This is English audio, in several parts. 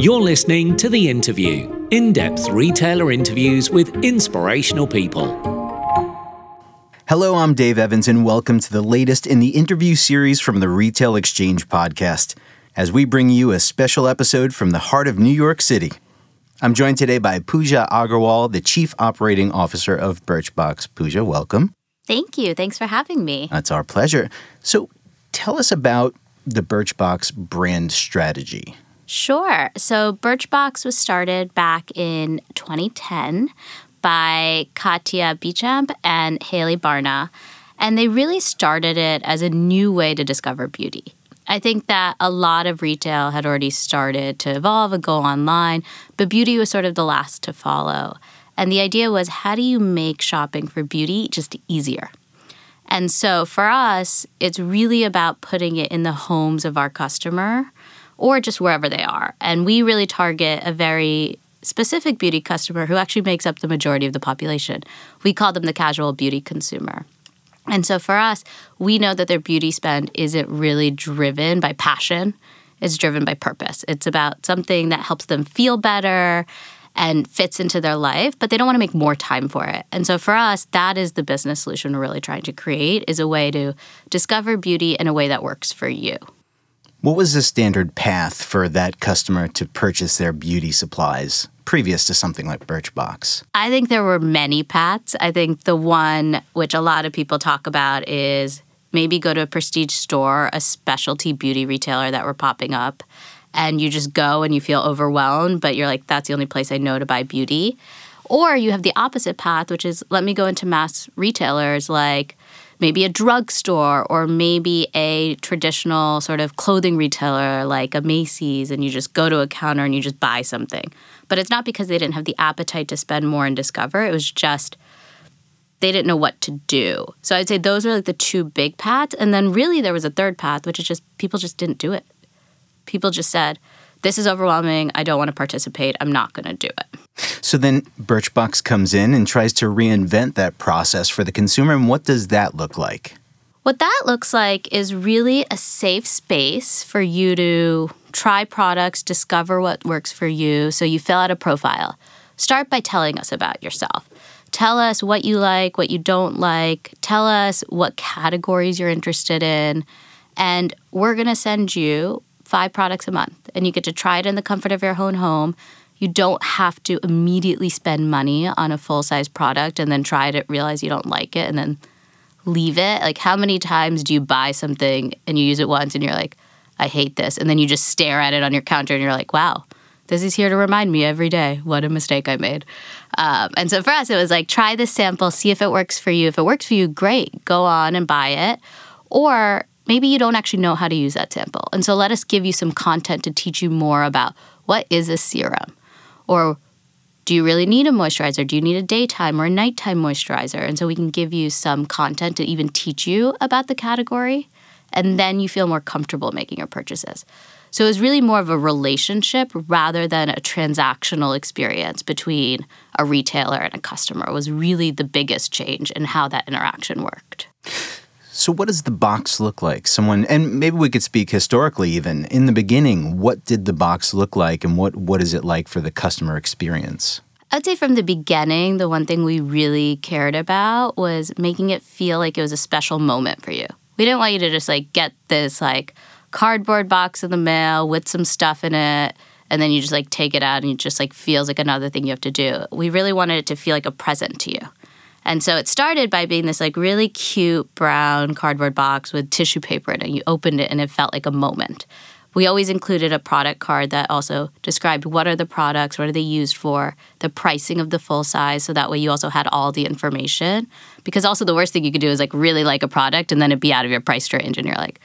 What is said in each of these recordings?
You're listening to The Interview, in depth retailer interviews with inspirational people. Hello, I'm Dave Evans, and welcome to the latest in the interview series from the Retail Exchange podcast, as we bring you a special episode from the heart of New York City. I'm joined today by Pooja Agarwal, the Chief Operating Officer of Birchbox. Pooja, welcome. Thank you. Thanks for having me. That's our pleasure. So, tell us about the Birchbox brand strategy. Sure. So Birchbox was started back in 2010 by Katia Beauchamp and Hayley Barna. And they really started it as a new way to discover beauty. I think that a lot of retail had already started to evolve and go online, but beauty was sort of the last to follow. And the idea was how do you make shopping for beauty just easier? And so for us, it's really about putting it in the homes of our customer or just wherever they are. And we really target a very specific beauty customer who actually makes up the majority of the population. We call them the casual beauty consumer. And so for us, we know that their beauty spend isn't really driven by passion, it's driven by purpose. It's about something that helps them feel better and fits into their life, but they don't want to make more time for it. And so for us, that is the business solution we're really trying to create is a way to discover beauty in a way that works for you. What was the standard path for that customer to purchase their beauty supplies previous to something like Birchbox? I think there were many paths. I think the one which a lot of people talk about is maybe go to a prestige store, a specialty beauty retailer that were popping up, and you just go and you feel overwhelmed, but you're like, that's the only place I know to buy beauty. Or you have the opposite path, which is let me go into mass retailers like maybe a drugstore or maybe a traditional sort of clothing retailer like a Macy's, and you just go to a counter and you just buy something. But it's not because they didn't have the appetite to spend more and discover, it was just they didn't know what to do. So I'd say those are like the two big paths. And then really there was a third path, which is just people just didn't do it. People just said, this is overwhelming. I don't want to participate. I'm not going to do it. So then Birchbox comes in and tries to reinvent that process for the consumer. And what does that look like? What that looks like is really a safe space for you to try products, discover what works for you. So you fill out a profile. Start by telling us about yourself. Tell us what you like, what you don't like. Tell us what categories you're interested in. And we're going to send you five products a month, and you get to try it in the comfort of your own home. You don't have to immediately spend money on a full size product and then try it, realize you don't like it, and then leave it. Like, how many times do you buy something and you use it once and you're like, I hate this? And then you just stare at it on your counter and you're like, wow, this is here to remind me every day what a mistake I made. Um, and so for us, it was like, try this sample, see if it works for you. If it works for you, great, go on and buy it. Or maybe you don't actually know how to use that sample. And so let us give you some content to teach you more about what is a serum or do you really need a moisturizer? Do you need a daytime or a nighttime moisturizer? And so we can give you some content to even teach you about the category. And then you feel more comfortable making your purchases. So it was really more of a relationship rather than a transactional experience between a retailer and a customer. Was really the biggest change in how that interaction worked. So, what does the box look like? Someone, and maybe we could speak historically even. In the beginning, what did the box look like and what, what is it like for the customer experience? I'd say from the beginning, the one thing we really cared about was making it feel like it was a special moment for you. We didn't want you to just like get this like cardboard box in the mail with some stuff in it and then you just like take it out and it just like feels like another thing you have to do. We really wanted it to feel like a present to you. And so it started by being this like really cute brown cardboard box with tissue paper in it. You opened it and it felt like a moment. We always included a product card that also described what are the products, what are they used for, the pricing of the full size, so that way you also had all the information. Because also the worst thing you could do is like really like a product and then it be out of your price range and you're like,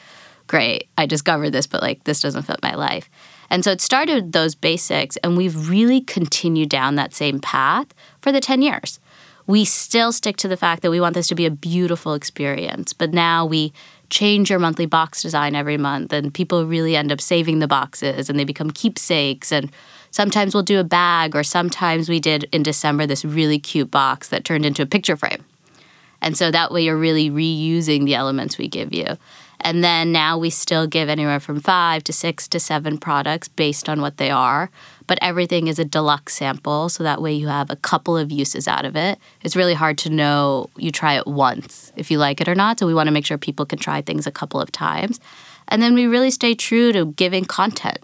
great, I discovered this, but like this doesn't fit my life. And so it started those basics, and we've really continued down that same path for the 10 years we still stick to the fact that we want this to be a beautiful experience. But now we change your monthly box design every month, and people really end up saving the boxes and they become keepsakes. And sometimes we'll do a bag, or sometimes we did in December this really cute box that turned into a picture frame. And so that way you're really reusing the elements we give you. And then now we still give anywhere from five to six to seven products based on what they are. But everything is a deluxe sample, so that way you have a couple of uses out of it. It's really hard to know you try it once if you like it or not. So we want to make sure people can try things a couple of times. And then we really stay true to giving content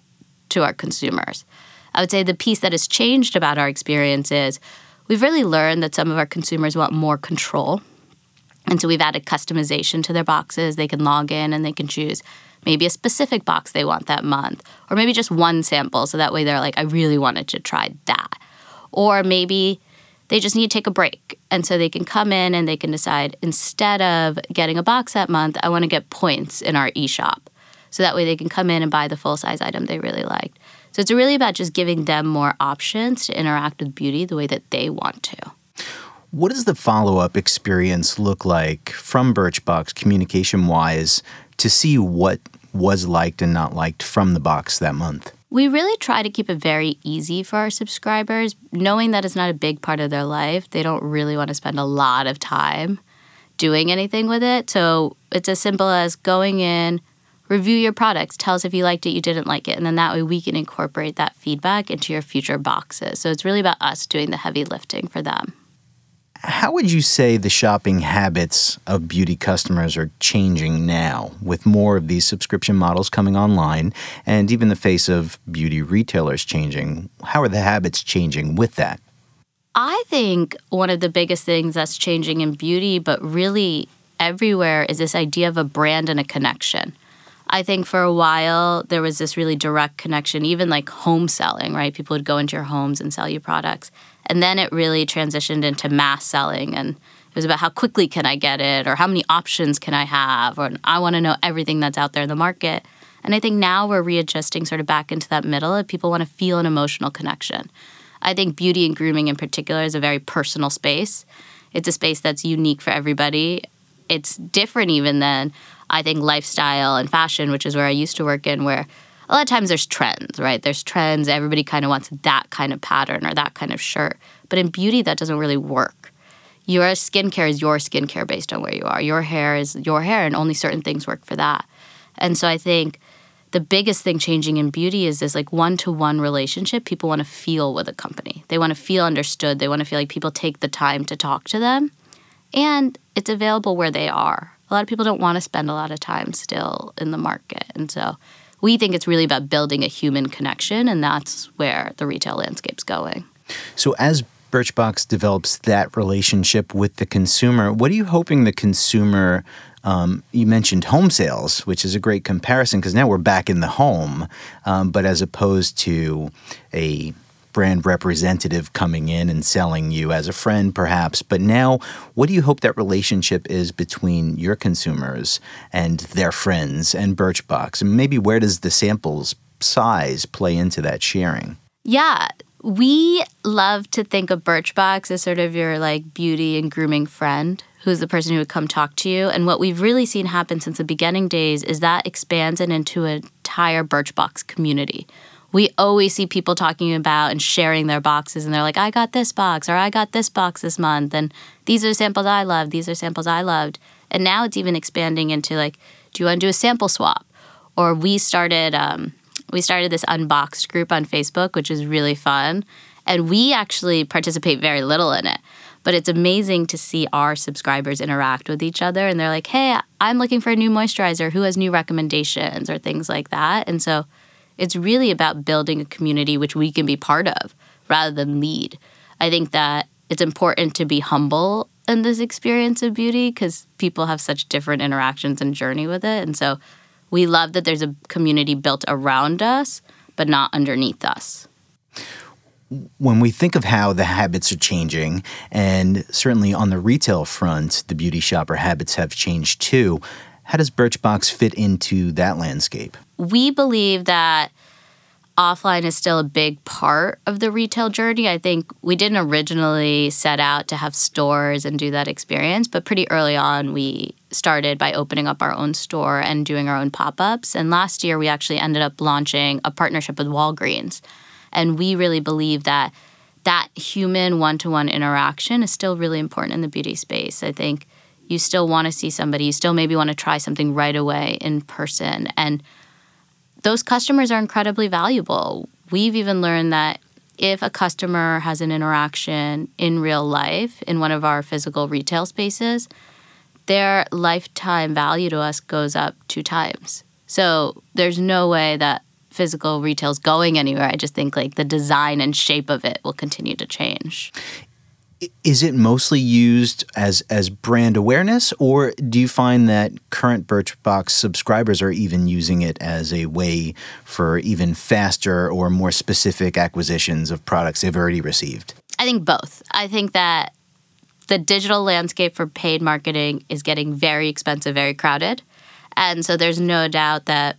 to our consumers. I would say the piece that has changed about our experience is we've really learned that some of our consumers want more control and so we've added customization to their boxes. They can log in and they can choose maybe a specific box they want that month, or maybe just one sample. So that way they're like, I really wanted to try that. Or maybe they just need to take a break. And so they can come in and they can decide instead of getting a box that month, I want to get points in our eShop. So that way they can come in and buy the full size item they really liked. So it's really about just giving them more options to interact with beauty the way that they want to. What does the follow up experience look like from Birchbox communication wise to see what was liked and not liked from the box that month? We really try to keep it very easy for our subscribers, knowing that it's not a big part of their life. They don't really want to spend a lot of time doing anything with it. So it's as simple as going in, review your products, tell us if you liked it, you didn't like it, and then that way we can incorporate that feedback into your future boxes. So it's really about us doing the heavy lifting for them. How would you say the shopping habits of beauty customers are changing now with more of these subscription models coming online and even the face of beauty retailers changing? How are the habits changing with that? I think one of the biggest things that's changing in beauty, but really everywhere, is this idea of a brand and a connection. I think for a while there was this really direct connection, even like home selling, right? People would go into your homes and sell you products. And then it really transitioned into mass selling and it was about how quickly can I get it or how many options can I have or I want to know everything that's out there in the market. And I think now we're readjusting sort of back into that middle of people want to feel an emotional connection. I think beauty and grooming in particular is a very personal space. It's a space that's unique for everybody. It's different even than I think lifestyle and fashion, which is where I used to work in, where a lot of times there's trends, right? There's trends. Everybody kind of wants that kind of pattern or that kind of shirt. But in beauty, that doesn't really work. Your skincare is your skincare based on where you are. Your hair is your hair, and only certain things work for that. And so I think the biggest thing changing in beauty is this like one to one relationship people want to feel with a company. They want to feel understood. They want to feel like people take the time to talk to them. And it's available where they are. A lot of people don't want to spend a lot of time still in the market. And so we think it's really about building a human connection, and that's where the retail landscape's going. So, as Birchbox develops that relationship with the consumer, what are you hoping the consumer? Um, you mentioned home sales, which is a great comparison because now we're back in the home, um, but as opposed to a brand representative coming in and selling you as a friend, perhaps. But now, what do you hope that relationship is between your consumers and their friends and Birchbox? And maybe where does the samples size play into that sharing? Yeah. We love to think of Birchbox as sort of your like beauty and grooming friend who's the person who would come talk to you. And what we've really seen happen since the beginning days is that expands it into an entire Birchbox community we always see people talking about and sharing their boxes and they're like i got this box or i got this box this month and these are samples i loved these are samples i loved and now it's even expanding into like do you want to do a sample swap? Or we started um, we started this unboxed group on facebook which is really fun and we actually participate very little in it but it's amazing to see our subscribers interact with each other and they're like hey i'm looking for a new moisturizer who has new recommendations? or things like that and so it's really about building a community which we can be part of rather than lead. I think that it's important to be humble in this experience of beauty because people have such different interactions and journey with it. And so we love that there's a community built around us, but not underneath us when we think of how the habits are changing, and certainly on the retail front, the beauty shopper habits have changed too, how does Birchbox fit into that landscape? We believe that offline is still a big part of the retail journey. I think we didn't originally set out to have stores and do that experience, but pretty early on we started by opening up our own store and doing our own pop-ups. And last year we actually ended up launching a partnership with Walgreens. And we really believe that that human one-to-one interaction is still really important in the beauty space. I think you still want to see somebody, you still maybe want to try something right away in person. And those customers are incredibly valuable. We've even learned that if a customer has an interaction in real life in one of our physical retail spaces, their lifetime value to us goes up two times. So there's no way that physical retail is going anywhere. I just think like the design and shape of it will continue to change. Is it mostly used as as brand awareness, or do you find that current Birchbox subscribers are even using it as a way for even faster or more specific acquisitions of products they've already received? I think both. I think that the digital landscape for paid marketing is getting very expensive, very crowded. And so there's no doubt that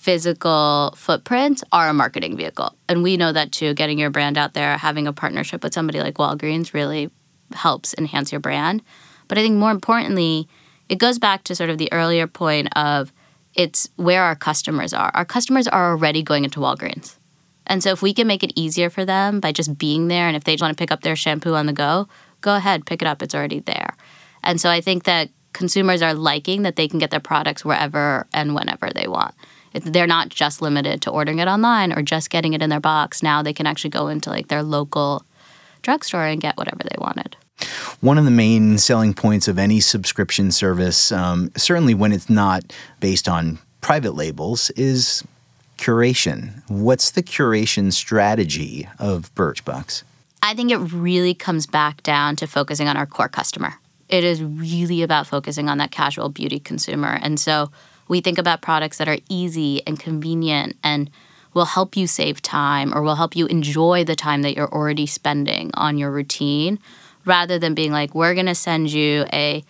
physical footprints are a marketing vehicle. And we know that too. Getting your brand out there, having a partnership with somebody like Walgreens really helps enhance your brand. But I think more importantly, it goes back to sort of the earlier point of it's where our customers are. Our customers are already going into Walgreens. And so if we can make it easier for them by just being there and if they want to pick up their shampoo on the go, go ahead, pick it up, it's already there. And so I think that consumers are liking that they can get their products wherever and whenever they want they're not just limited to ordering it online or just getting it in their box. Now they can actually go into like their local drugstore and get whatever they wanted. One of the main selling points of any subscription service, um, certainly when it's not based on private labels, is curation. What's the curation strategy of Birchbox? I think it really comes back down to focusing on our core customer. It is really about focusing on that casual beauty consumer. And so we think about products that are easy and convenient and will help you save time or will help you enjoy the time that you're already spending on your routine rather than being like, we're going to send you a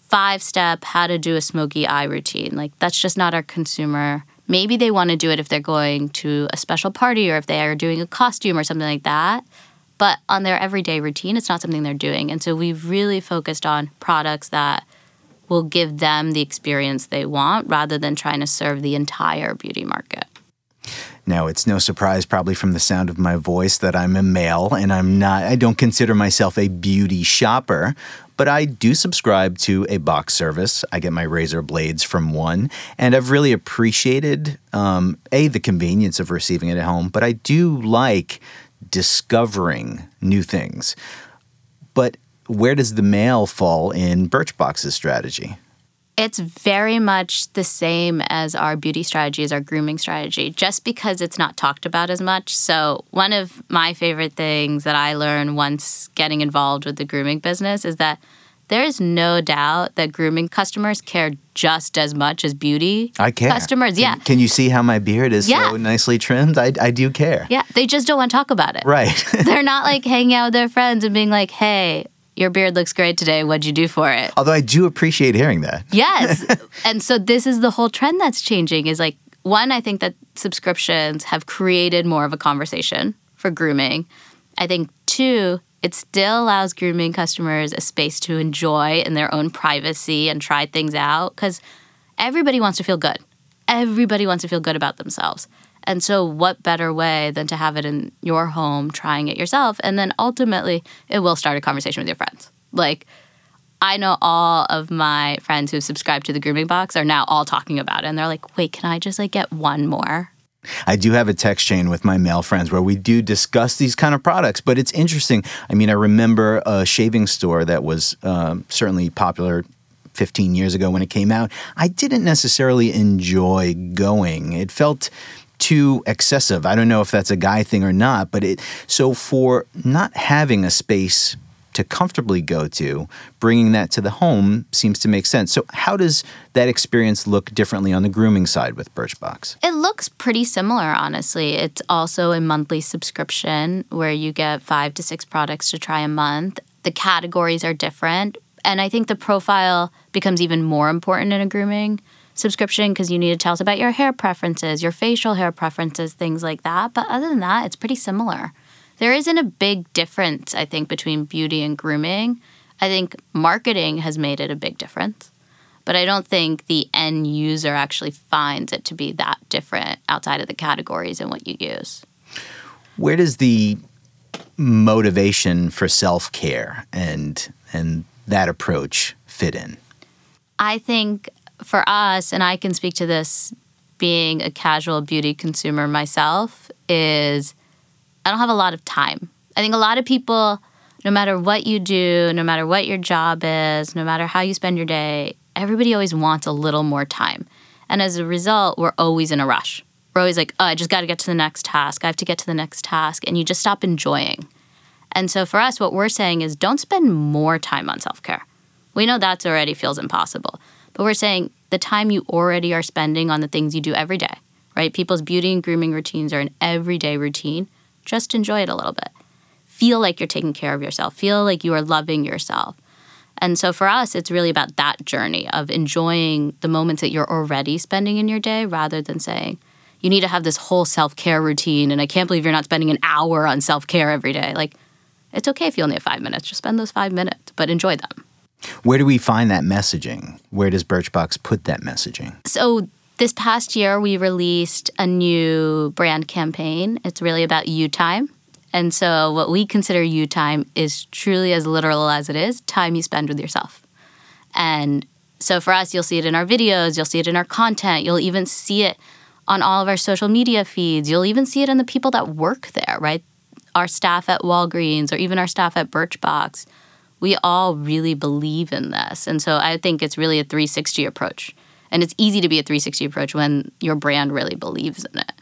five step how to do a smoky eye routine. Like, that's just not our consumer. Maybe they want to do it if they're going to a special party or if they are doing a costume or something like that. But on their everyday routine, it's not something they're doing. And so we've really focused on products that will give them the experience they want rather than trying to serve the entire beauty market. Now, it's no surprise, probably from the sound of my voice, that I'm a male and I'm not, I don't consider myself a beauty shopper, but I do subscribe to a box service. I get my razor blades from one, and I've really appreciated, um, A, the convenience of receiving it at home, but I do like discovering new things. But where does the male fall in Birchbox's strategy? It's very much the same as our beauty strategy, as our grooming strategy, just because it's not talked about as much. So, one of my favorite things that I learned once getting involved with the grooming business is that there is no doubt that grooming customers care just as much as beauty I care. customers. Yeah. Can, can you see how my beard is Yeah. so nicely trimmed? I, I do care. Yeah. They just don't want to talk about it. Right. They're not like hanging out with their friends and being like, hey, your beard looks great today. What'd you do for it? Although I do appreciate hearing that. Yes. and so this is the whole trend that's changing is like one I think that subscriptions have created more of a conversation for grooming. I think two it still allows grooming customers a space to enjoy in their own privacy and try things out cuz everybody wants to feel good. Everybody wants to feel good about themselves. And so, what better way than to have it in your home, trying it yourself? And then ultimately, it will start a conversation with your friends. Like, I know all of my friends who've subscribed to the grooming box are now all talking about it. And they're like, wait, can I just like get one more? I do have a text chain with my male friends where we do discuss these kind of products, but it's interesting. I mean, I remember a shaving store that was um, certainly popular 15 years ago when it came out. I didn't necessarily enjoy going. It felt too excessive. I don't know if that's a guy thing or not, but it so for not having a space to comfortably go to, bringing that to the home seems to make sense. So, how does that experience look differently on the grooming side with Birchbox? It looks pretty similar, honestly. It's also a monthly subscription where you get five to six products to try a month. The categories are different. And I think the profile becomes even more important in a grooming subscription because you need to tell us about your hair preferences, your facial hair preferences, things like that. But other than that, it's pretty similar. There isn't a big difference, I think, between beauty and grooming. I think marketing has made it a big difference, but I don't think the end user actually finds it to be that different outside of the categories and what you use. Where does the motivation for self care and and that approach fit in? I think for us, and I can speak to this being a casual beauty consumer myself, is I don't have a lot of time. I think a lot of people, no matter what you do, no matter what your job is, no matter how you spend your day, everybody always wants a little more time. And as a result, we're always in a rush. We're always like, oh, I just got to get to the next task. I have to get to the next task. And you just stop enjoying. And so for us, what we're saying is don't spend more time on self care. We know that's already feels impossible. But we're saying the time you already are spending on the things you do every day, right? People's beauty and grooming routines are an everyday routine. Just enjoy it a little bit. Feel like you're taking care of yourself. Feel like you are loving yourself. And so for us, it's really about that journey of enjoying the moments that you're already spending in your day rather than saying, you need to have this whole self care routine. And I can't believe you're not spending an hour on self care every day. Like, it's okay if you only have five minutes. Just spend those five minutes, but enjoy them. Where do we find that messaging? Where does Birchbox put that messaging? So, this past year, we released a new brand campaign. It's really about you time. And so, what we consider you time is truly as literal as it is time you spend with yourself. And so, for us, you'll see it in our videos, you'll see it in our content, you'll even see it on all of our social media feeds, you'll even see it in the people that work there, right? Our staff at Walgreens or even our staff at Birchbox. We all really believe in this. And so, I think it's really a 360 approach. And it's easy to be a 360 approach when your brand really believes in it.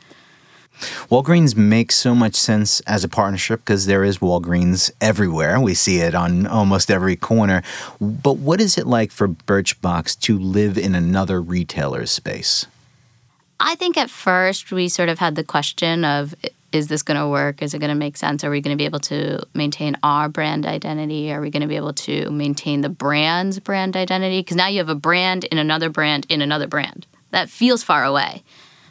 Walgreens makes so much sense as a partnership because there is Walgreens everywhere. We see it on almost every corner. But what is it like for Birchbox to live in another retailer's space? I think at first we sort of had the question of is this going to work? Is it going to make sense? Are we going to be able to maintain our brand identity? Are we going to be able to maintain the brand's brand identity? Because now you have a brand in another brand in another brand. That feels far away.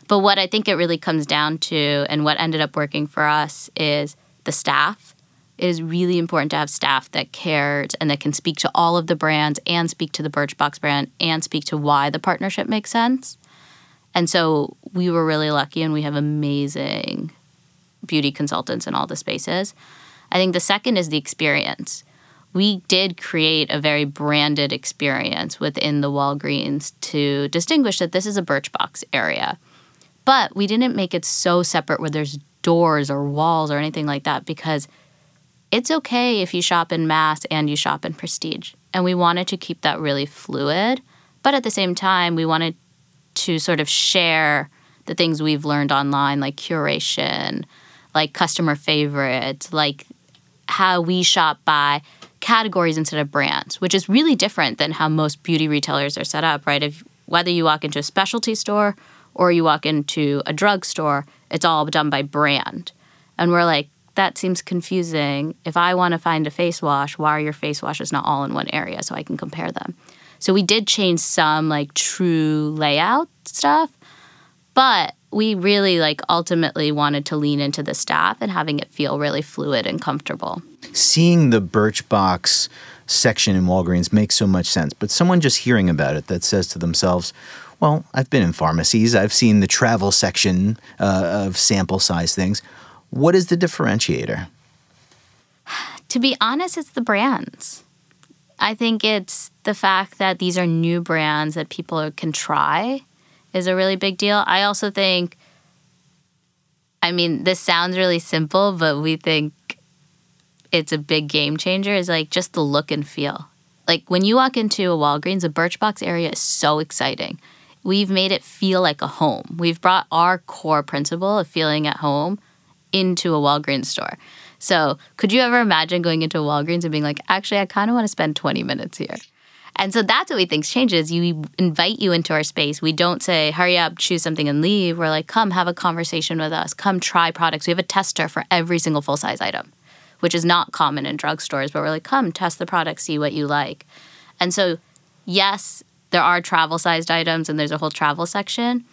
But what I think it really comes down to, and what ended up working for us, is the staff. It is really important to have staff that cares and that can speak to all of the brands and speak to the Birchbox brand and speak to why the partnership makes sense. And so we were really lucky, and we have amazing beauty consultants in all the spaces. I think the second is the experience. We did create a very branded experience within the Walgreens to distinguish that this is a Birchbox area. But we didn't make it so separate where there's doors or walls or anything like that because it's okay if you shop in mass and you shop in prestige. And we wanted to keep that really fluid. But at the same time, we wanted to sort of share the things we've learned online, like curation, like customer favorites, like how we shop by categories instead of brands, which is really different than how most beauty retailers are set up, right? If whether you walk into a specialty store or you walk into a drugstore, it's all done by brand. And we're like, that seems confusing. If I want to find a face wash, why are your face washes not all in one area so I can compare them? So we did change some like true layout stuff, but we really like ultimately wanted to lean into the staff and having it feel really fluid and comfortable. Seeing the Birchbox section in Walgreens makes so much sense, but someone just hearing about it that says to themselves, well, I've been in pharmacies. I've seen the travel section uh, of sample size things. What is the differentiator? To be honest, it's the brands. I think it's the fact that these are new brands that people can try is a really big deal. I also think, I mean, this sounds really simple, but we think it's a big game changer is like just the look and feel. Like when you walk into a Walgreens, the Birchbox area is so exciting we've made it feel like a home. We've brought our core principle of feeling at home into a Walgreens store. So, could you ever imagine going into a Walgreens and being like, actually, I kind of want to spend 20 minutes here? And so that's what we think changes. You invite you into our space. We don't say, hurry up, choose something and leave. We're like, come have a conversation with us. Come try products. We have a tester for every single full size item, which is not common in drugstores, but we're like, come test the product, see what you like. And so, yes, there are travel sized items and there's a whole travel section.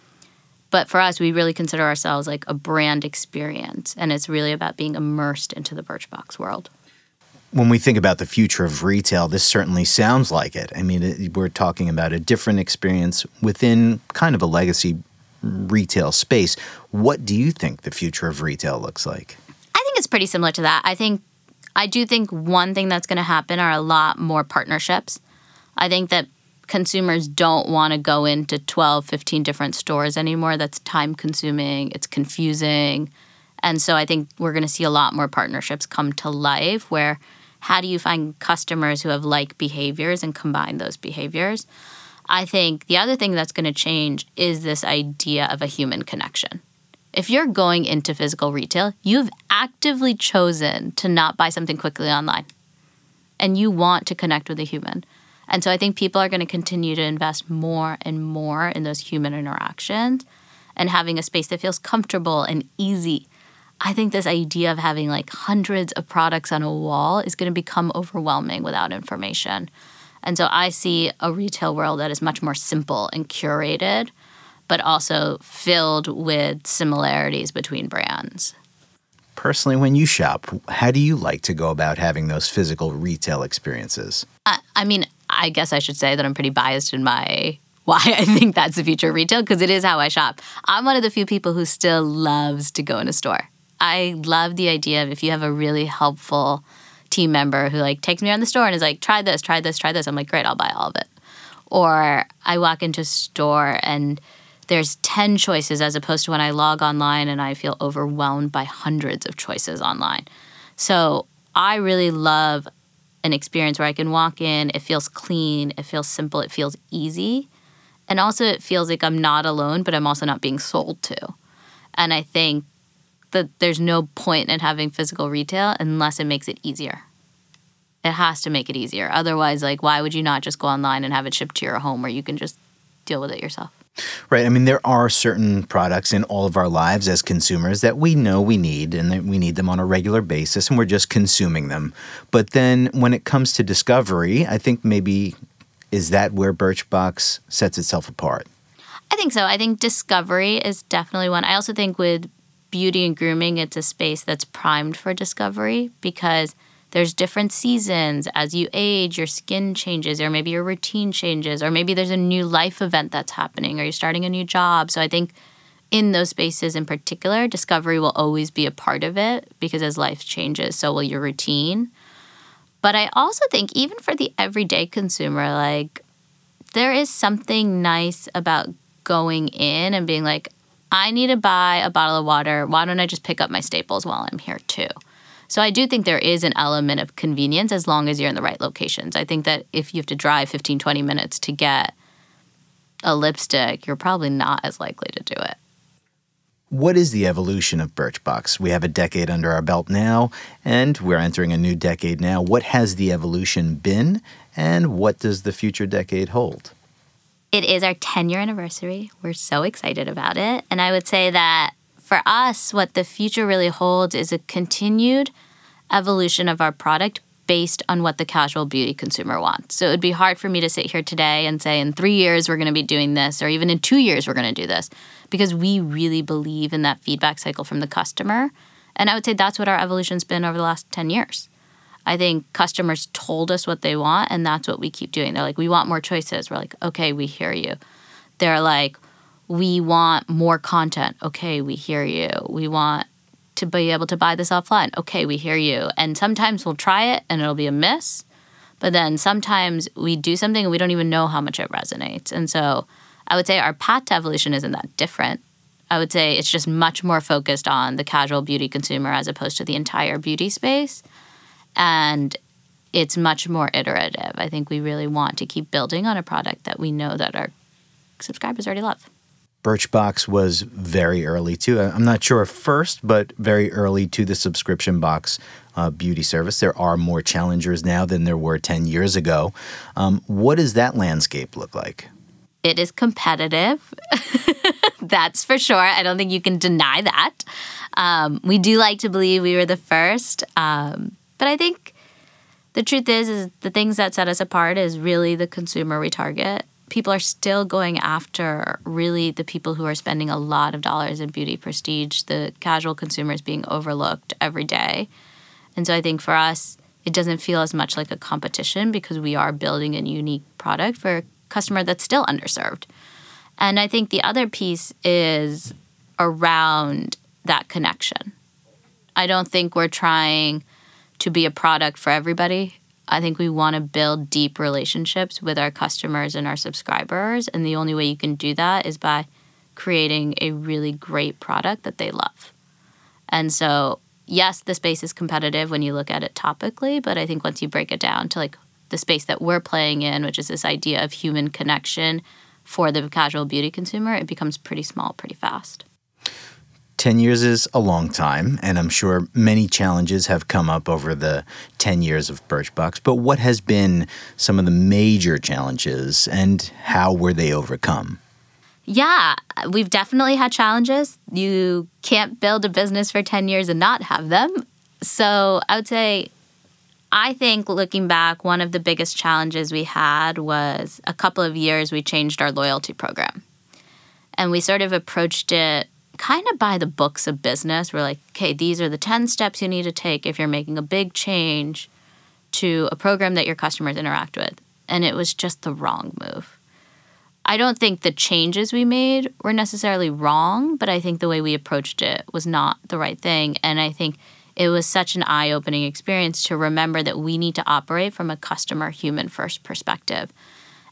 But for us, we really consider ourselves like a brand experience. And it's really about being immersed into the Birchbox world. When we think about the future of retail, this certainly sounds like it. I mean, it, we're talking about a different experience within kind of a legacy retail space. What do you think the future of retail looks like? I think it's pretty similar to that. I think I do think one thing that's going to happen are a lot more partnerships. I think that consumers don't want to go into 12, 15 different stores anymore. That's time consuming, it's confusing. And so I think we're going to see a lot more partnerships come to life where how do you find customers who have like behaviors and combine those behaviors? I think the other thing that's going to change is this idea of a human connection. If you're going into physical retail, you've actively chosen to not buy something quickly online and you want to connect with a human. And so I think people are going to continue to invest more and more in those human interactions and having a space that feels comfortable and easy. I think this idea of having like hundreds of products on a wall is going to become overwhelming without information. And so I see a retail world that is much more simple and curated but also filled with similarities between brands. Personally, when you shop, how do you like to go about having those physical retail experiences? I, I mean, I guess I should say that I'm pretty biased in my why I think that's the future of retail because it is how I shop. I'm one of the few people who still loves to go in a store. I love the idea of if you have a really helpful team member who like takes me around the store and is like, try this, try this, try this. I'm like, great, I'll buy all of it. Or I walk into a store and there's 10 choices as opposed to when I log online and I feel overwhelmed by hundreds of choices online. So I really love an experience where I can walk in, it feels clean, it feels simple, it feels easy. And also, it feels like I'm not alone, but I'm also not being sold to. And I think that there's no point in having physical retail unless it makes it easier. It has to make it easier. Otherwise, like, why would you not just go online and have it shipped to your home where you can just deal with it yourself? Right. I mean, there are certain products in all of our lives as consumers that we know we need and that we need them on a regular basis and we're just consuming them. But then when it comes to discovery, I think maybe is that where Birchbox sets itself apart? I think so. I think discovery is definitely one. I also think with beauty and grooming, it's a space that's primed for discovery because – there's different seasons. As you age your skin changes or maybe your routine changes or maybe there's a new life event that's happening or you're starting a new job. So i think in those spaces in particular discovery will always be a part of it because as life changes so will your routine. But i also think even for the everyday consumer like there is something nice about going in and being like i need to buy a bottle of water why don't i just pick up my staples while i'm here too so I do think there is an element of convenience as long as you're in the right locations. I think that if you have to drive 15, 20 minutes to get a lipstick, you're probably not as likely to do it. What is the evolution of Birchbox? We have a decade under our belt now, and we're entering a new decade now. What has the evolution been, and what does the future decade hold? It is our 10 year anniversary. We're so excited about it. And I would say that for us, what the future really holds is a continued evolution of our product based on what the casual beauty consumer wants. So it would be hard for me to sit here today and say, in three years, we're going to be doing this, or even in two years, we're going to do this, because we really believe in that feedback cycle from the customer. And I would say that's what our evolution's been over the last 10 years. I think customers told us what they want, and that's what we keep doing. They're like, we want more choices. We're like, okay, we hear you. They're like, we want more content. Okay, we hear you. We want to be able to buy this offline. Okay, we hear you. And sometimes we'll try it and it'll be a miss. But then sometimes we do something and we don't even know how much it resonates. And so I would say our path to evolution isn't that different. I would say it's just much more focused on the casual beauty consumer as opposed to the entire beauty space. And it's much more iterative. I think we really want to keep building on a product that we know that our subscribers already love. Birchbox was very early too. I'm not sure first, but very early to the subscription box uh, beauty service. There are more challengers now than there were 10 years ago. Um, what does that landscape look like? It is competitive. That's for sure. I don't think you can deny that. Um, we do like to believe we were the first, um, but I think the truth is, is the things that set us apart is really the consumer we target people are still going after really the people who are spending a lot of dollars in beauty prestige, the casual consumers being overlooked every day. And so I think for us, it doesn't feel as much like a competition because we are building a unique product for a customer that's still underserved. And I think the other piece is around that connection. I don't think we're trying to be a product for everybody. I think we want to build deep relationships with our customers and our subscribers. And the only way you can do that is by creating a really great product that they love. And so, yes, the space is competitive when you look at it topically, but I think once you break it down to like the space that we're playing in, which is this idea of human connection for the casual beauty consumer, it becomes pretty small pretty fast. 10 years is a long time, and I'm sure many challenges have come up over the 10 years of Birchbox. But what has been some of the major challenges and how were they overcome? Yeah, we've definitely had challenges. You can't build a business for 10 years and not have them. So I would say, I think looking back, one of the biggest challenges we had was a couple of years we changed our loyalty program. And we sort of approached it kind of by the books of business. We're like, okay, these are the 10 steps you need to take if you're making a big change to a program that your customers interact with. And it was just the wrong move. I don't think the changes we made were necessarily wrong, but I think the way we approached it was not the right thing. And I think it was such an eye opening experience to remember that we need to operate from a customer human first perspective.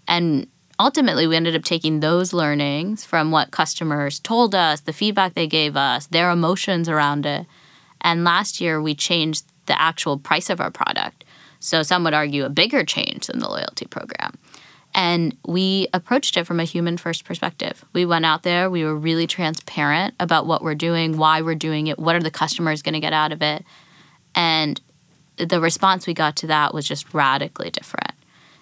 And ultimately we ended up taking those learnings from what customers told us, the feedback they gave us, their emotions around it. And last year we changed the actual price of our product. So some would argue a bigger change than the loyalty program. And we approached it from a human first perspective. We went out there, we were really transparent about what we're doing, why we're doing it, what are the customers going to get out of it. And the response we got to that was just radically different.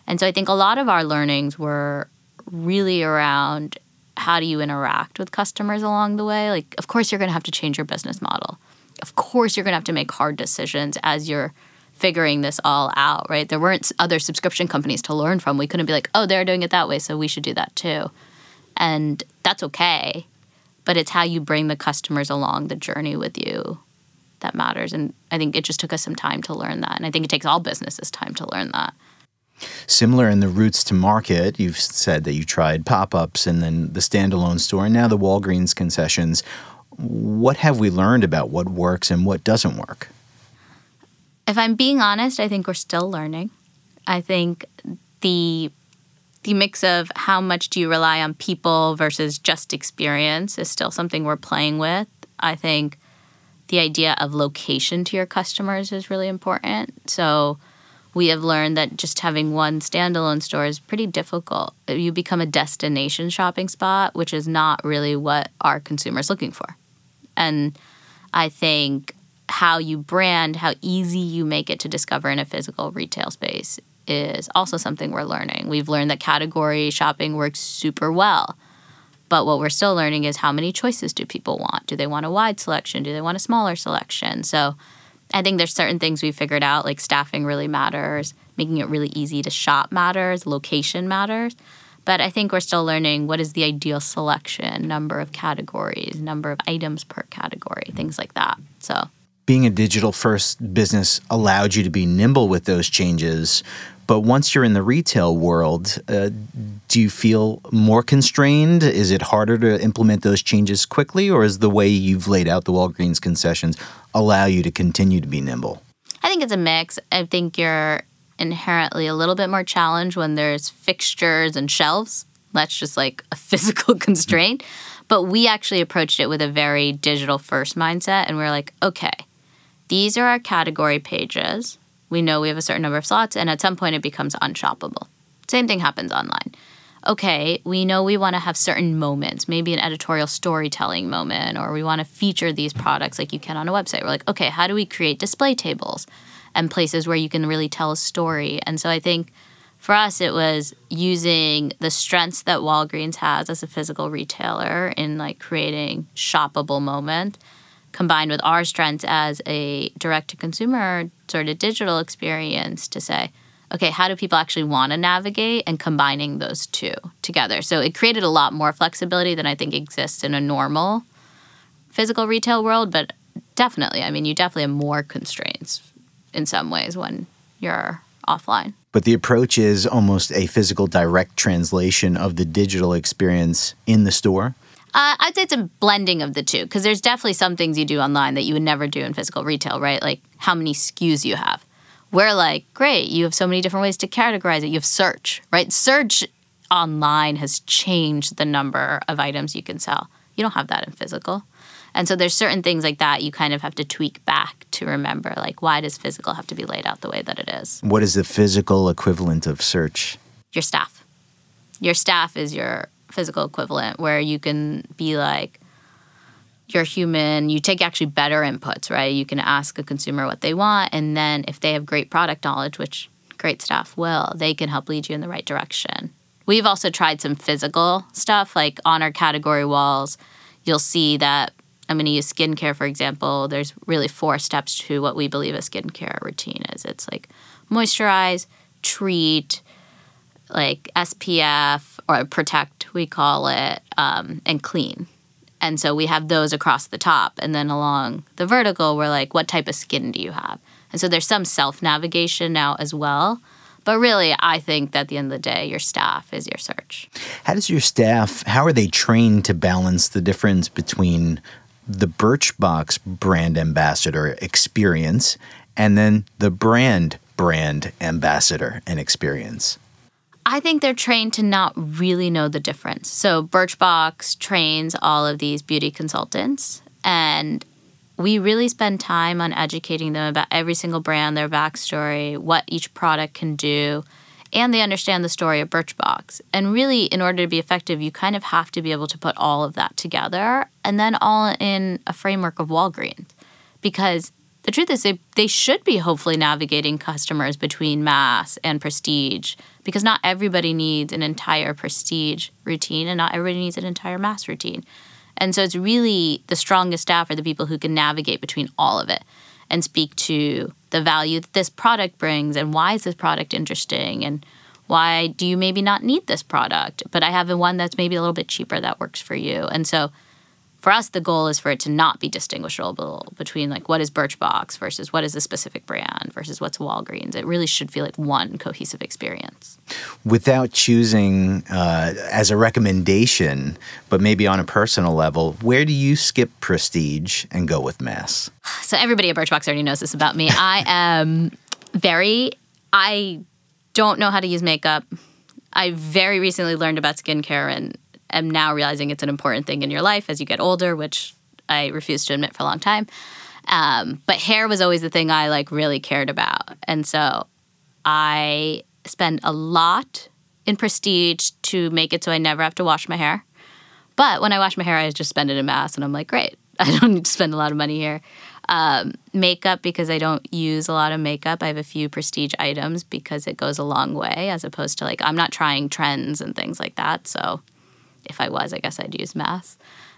And so I think a lot of our learnings were really around how do you interact with customers along the way. Like, of course, you're going to have to change your business model. Of course, you're going to have to make hard decisions as you're figuring this all out, right? There weren't other subscription companies to learn from. We couldn't be like, oh, they're doing it that way, so we should do that too. And that's okay. But it's how you bring the customers along the journey with you that matters. And I think it just took us some time to learn that. And I think it takes all businesses time to learn that. Similar in the routes to market, you've said that you tried pop ups and then the standalone store, and now the Walgreens concessions. What have we learned about what works and what doesn't work? If I'm being honest, I think we're still learning. I think the the mix of how much do you rely on people versus just experience is still something we're playing with. I think the idea of location to your customers is really important. So we have learned that just having one standalone store is pretty difficult. You become a destination shopping spot, which is not really what our consumers looking for. And I think how you brand, how easy you make it to discover in a physical retail space is also something we're learning. We've learned that category shopping works super well. But what we're still learning is how many choices do people want? Do they want a wide selection? Do they want a smaller selection? So I think there's certain things we figured out, like staffing really matters, making it really easy to shop matters, location matters. But I think we're still learning what is the ideal selection, number of categories, number of items per category, things like that. So being a digital first business allowed you to be nimble with those changes. But once you're in the retail world, uh, do you feel more constrained? Is it harder to implement those changes quickly, or is the way you've laid out the Walgreens concessions allow you to continue to be nimble? I think it's a mix. I think you're inherently a little bit more challenged when there's fixtures and shelves. That's just like a physical constraint. But we actually approached it with a very digital first mindset, and we are like, okay, these are our category pages we know we have a certain number of slots, and at some point it becomes unshoppable. Same thing happens online. Okay, we know we want to have certain moments, maybe an editorial storytelling moment, or we want to feature these products like you can on a website. We're like, okay, how do we create display tables and places where you can really tell a story? And so I think for us, it was using the strengths that Walgreens has as a physical retailer in like creating shoppable moments combined with our strengths as a direct to consumer sort of digital experience to say, okay, how do people actually want to navigate and combining those two together? So it created a lot more flexibility than I think exists in a normal physical retail world, but definitely, I mean, you definitely have more constraints in some ways when you're offline. But the approach is almost a physical direct translation of the digital experience in the store. Uh, I'd say it's a blending of the two because there's definitely some things you do online that you would never do in physical retail, right? Like how many SKUs you have. We're like, great, you have so many different ways to categorize it. You have search, right? Search online has changed the number of items you can sell. You don't have that in physical. And so there's certain things like that you kind of have to tweak back to remember like why does physical have to be laid out the way that it is? What is the physical equivalent of search? Your staff. Your staff is your physical equivalent where you can be like you're human, you take actually better inputs, right? You can ask a consumer what they want and then if they have great product knowledge, which great staff will, they can help lead you in the right direction. We've also tried some physical stuff like on our category walls, you'll see that I'm going to use skincare, for example. There's really four steps to what we believe a skincare routine is. It's like moisturize, treat, like SPF or protect, we call it, um, and clean. And so we have those across the top. And then along the vertical, we're like, what type of skin do you have? And so there's some self navigation now as well. But really, I think that at the end of the day, your staff is your search. How does your staff, how are they trained to balance the difference between the Birchbox brand ambassador experience and then the brand brand ambassador and experience? I think they're trained to not really know the difference. So Birchbox trains all of these beauty consultants and we really spend time on educating them about every single brand, their backstory, what each product can do, and they understand the story of Birchbox. And really, in order to be effective, you kind of have to be able to put all of that together and then all in a framework of Walgreens. Because the truth is, they, they should be hopefully navigating customers between mass and prestige because not everybody needs an entire prestige routine and not everybody needs an entire mass routine. And so it's really the strongest staff are the people who can navigate between all of it and speak to the value that this product brings and why is this product interesting and why do you maybe not need this product but i have one that's maybe a little bit cheaper that works for you and so for us the goal is for it to not be distinguishable between like what is birchbox versus what is a specific brand versus what's walgreens. It really should feel like one cohesive experience. Without choosing uh, as a recommendation but maybe on a personal level where do you skip prestige and go with mass? So everybody at birchbox already knows this about me. I am very i don't know how to use makeup. I very recently learned about skincare and am now realizing it's an important thing in your life as you get older, which I refused to admit for a long time. Um, but hair was always the thing I like really cared about, and so I spend a lot in prestige to make it so I never have to wash my hair. But when I wash my hair, I just spend it in mass, and I'm like, great, I don't need to spend a lot of money here. Um, makeup because I don't use a lot of makeup. I have a few prestige items because it goes a long way, as opposed to like I'm not trying trends and things like that. So if I was, I guess I'd use mass.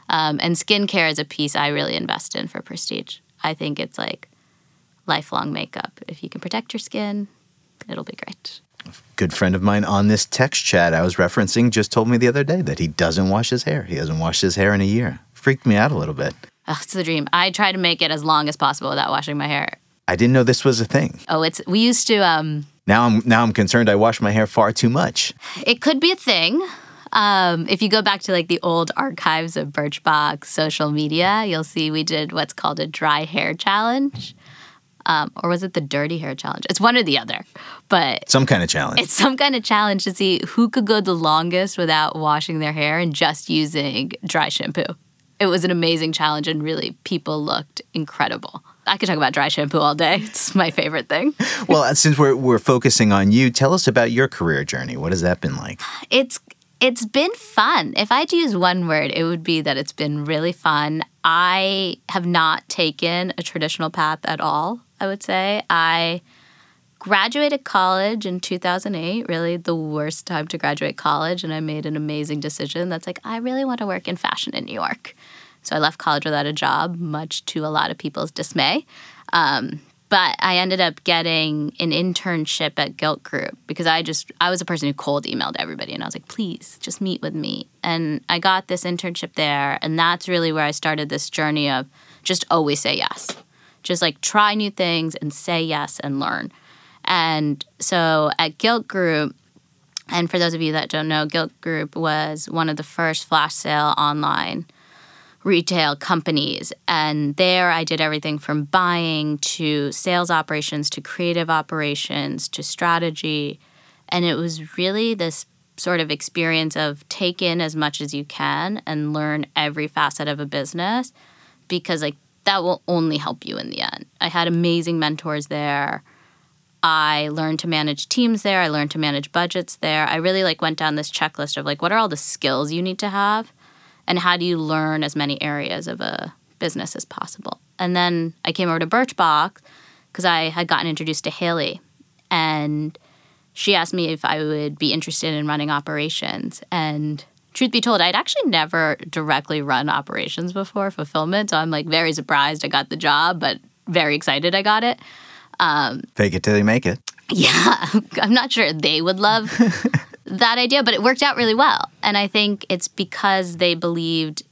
Um, and skincare is a piece I really invest in for prestige. I think it's like lifelong makeup. If you can protect your skin, it'll be great. Good friend of mine on this text chat I was referencing just told me the other day that he doesn't wash his hair. He hasn't washed his hair in a year. Freaked me out a little bit. Oh, it's the dream. I try to make it as long as possible without washing my hair. I didn't know this was a thing. Oh, it's we used to um Now I'm now I'm concerned I wash my hair far too much. It could be a thing. Um, if you go back to like the old archives of Birchbox social media, you'll see we did what's called a dry hair challenge. Um, or was it the dirty hair challenge? It's one or the other, but some kind of challenge. It's some kind of challenge to see who could go the longest without washing their hair and just using dry shampoo. It was an amazing challenge, and really, people looked incredible. I could talk about dry shampoo all day. It's my favorite thing. well, since we're we're focusing on you, tell us about your career journey. What has that been like? It's it's been fun. If I had to use one word, it would be that it's been really fun. I have not taken a traditional path at all, I would say. I graduated college in 2008, really the worst time to graduate college, and I made an amazing decision that's like, I really want to work in fashion in New York. So I left college without a job, much to a lot of people's dismay. Um, but I ended up getting an internship at Gilt Group because I just I was a person who cold emailed everybody and I was like, please just meet with me. And I got this internship there, and that's really where I started this journey of just always say yes. Just like try new things and say yes and learn. And so at Gilt Group, And for those of you that don't know, Gilt Group was one of the first flash sale online retail companies. And there I did everything from buying to sales operations to creative operations to strategy. And it was really this sort of experience of take in as much as you can and learn every facet of a business because, like, that will only help you in the end. I had amazing mentors there. I learned to manage teams there. I learned to manage budgets there. I really like went down this checklist of like what are all the skills you need to have and how do you learn as many areas of a business as possible. And then I came over to Birchbox because I had gotten introduced to Hayley and she asked me if I would be interested in running operations and truth be told, I'd actually never directly run operations before fulfillment. So I'm like very surprised I got the job, but very excited I got it. Um, Fake it till you make it. Yeah, I'm not sure they would love that idea, but it worked out really well. And I think it's because they believed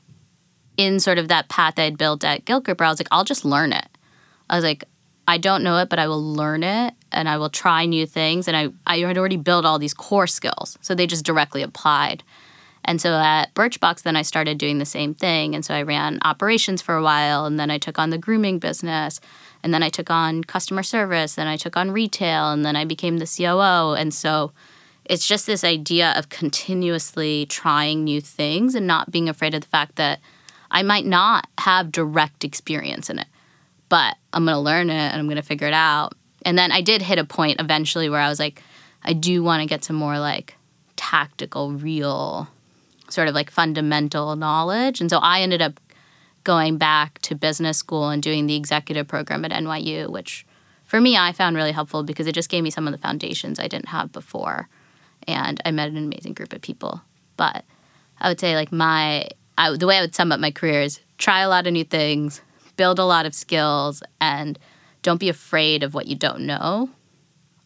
in sort of that path I'd built at where I was like, I'll just learn it. I was like, I don't know it, but I will learn it and I will try new things. And I, I had already built all these core skills. So they just directly applied. And so at Birchbox, then I started doing the same thing. And so I ran operations for a while, and then I took on the grooming business, and then I took on customer service, then I took on retail, and then I became the COO. And so it's just this idea of continuously trying new things and not being afraid of the fact that I might not have direct experience in it, but I'm going to learn it and I'm going to figure it out. And then I did hit a point eventually where I was like, I do want to get some more like tactical, real sort of like fundamental knowledge. And so I ended up going back to business school and doing the executive program at NYU, which for me I found really helpful because it just gave me some of the foundations I didn't have before. And I met an amazing group of people. But I would say like my I, the way I would sum up my career is try a lot of new things, build a lot of skills, and don't be afraid of what you don't know.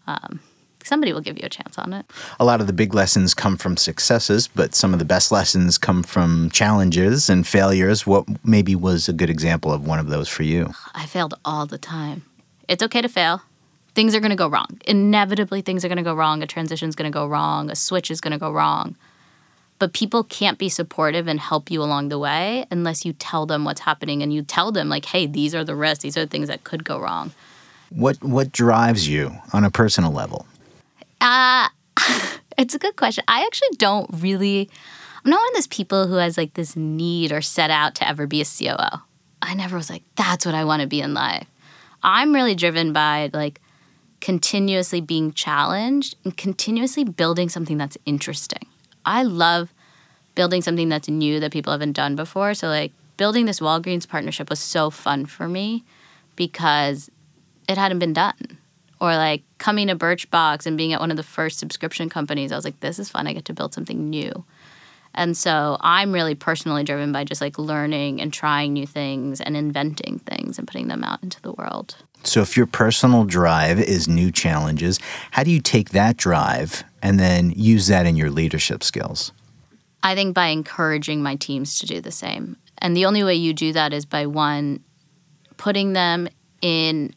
Um, somebody will give you a chance on it. A lot of the big lessons come from successes, but some of the best lessons come from challenges and failures. What maybe was a good example of one of those for you? I failed all the time. It's okay to fail. Things are going to go wrong. Inevitably, things are going to go wrong. A transition is going to go wrong. A switch is going to go wrong. But people can't be supportive and help you along the way unless you tell them what's happening and you tell them, like, hey, these are the risks, these are the things that could go wrong. What, what drives you on a personal level? Uh, it's a good question. I actually don't really, I'm not one of those people who has like this need or set out to ever be a COO. I never was like, that's what I want to be in life. I'm really driven by like continuously being challenged and continuously building something that's interesting. I love building something that's new that people haven't done before. So, like, building this Walgreens partnership was so fun for me because it hadn't been done or like coming to Birchbox and being at one of the first subscription companies, I was like, this is fun. I get to build something new. And so I'm really personally driven by just like learning and trying new things and inventing things and putting them out into the world. So, if your personal drive is new challenges, how do you take that drive and then use that in your leadership skills? I think by encouraging my teams to do the same. And the only way you do that is by one, putting them in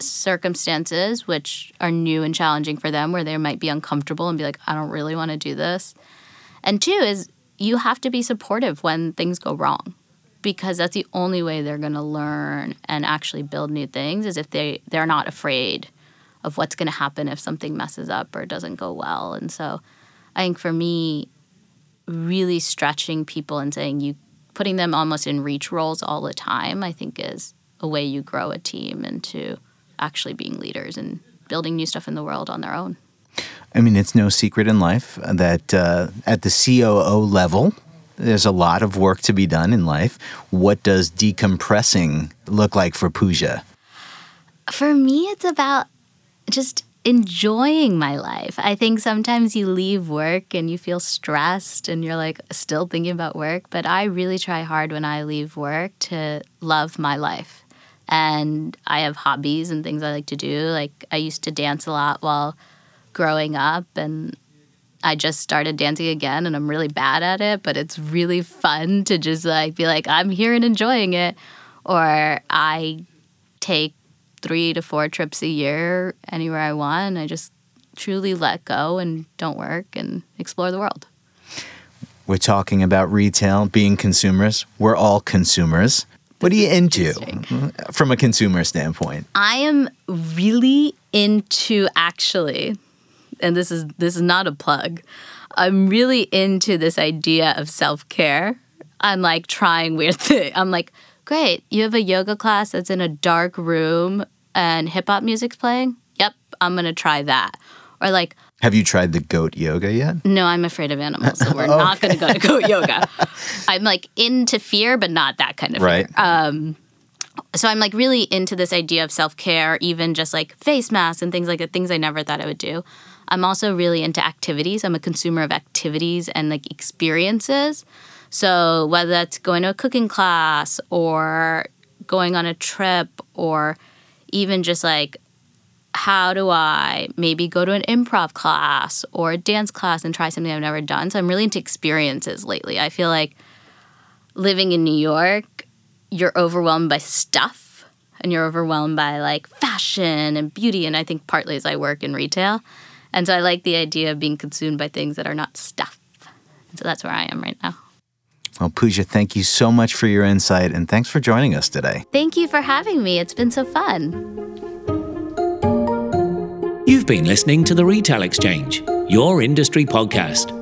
circumstances which are new and challenging for them where they might be uncomfortable and be like, I don't really want to do this. And two is you have to be supportive when things go wrong because that's the only way they're going to learn and actually build new things is if they they're not afraid of what's going to happen if something messes up or doesn't go well. And so I think for me really stretching people and saying you putting them almost in reach roles all the time I think is a way you grow a team into actually being leaders and building new stuff in the world on their own. I mean, it's no secret in life that uh, at the COO level, there's a lot of work to be done in life. What does decompressing look like for Pooja? For me, it's about just enjoying my life. I think sometimes you leave work and you feel stressed and you're like still thinking about work, but I really try hard when I leave work to love my life and I have hobbies and things I like to do. Like I used to dance a lot while growing up and I just started dancing again and I'm really bad at it, but it's really fun to just like be like I'm here and enjoying it or I take 3 to 4 trips a year anywhere I want. And I just truly let go and don't work and explore the world. We're talking about retail, being consumers. We're all consumers. What are you into from a consumer standpoint? I am really into actually, and this is this is not a plug. I'm really into this idea of self care. I'm like trying weird things. I'm like, great, you have a yoga class that's in a dark room and hip hop music's playing. Yep, I'm gonna try that. Or like, have you tried the goat yoga yet? No, I'm afraid of animals, so we're okay. not going to go to goat yoga. I'm like into fear, but not that kind of right. fear. Um, so I'm like really into this idea of self care, even just like face masks and things like that, things I never thought I would do. I'm also really into activities. I'm a consumer of activities and like experiences. So whether that's going to a cooking class or going on a trip or even just like how do I maybe go to an improv class or a dance class and try something I've never done? So I'm really into experiences lately. I feel like living in New York, you're overwhelmed by stuff and you're overwhelmed by like fashion and beauty. And I think partly as I work in retail. And so I like the idea of being consumed by things that are not stuff. And so that's where I am right now. Well, Pooja, thank you so much for your insight and thanks for joining us today. Thank you for having me. It's been so fun. You've been listening to The Retail Exchange, your industry podcast.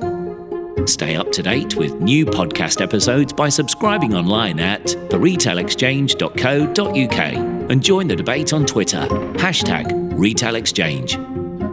Stay up to date with new podcast episodes by subscribing online at theretailexchange.co.uk and join the debate on Twitter, hashtag Retail Exchange.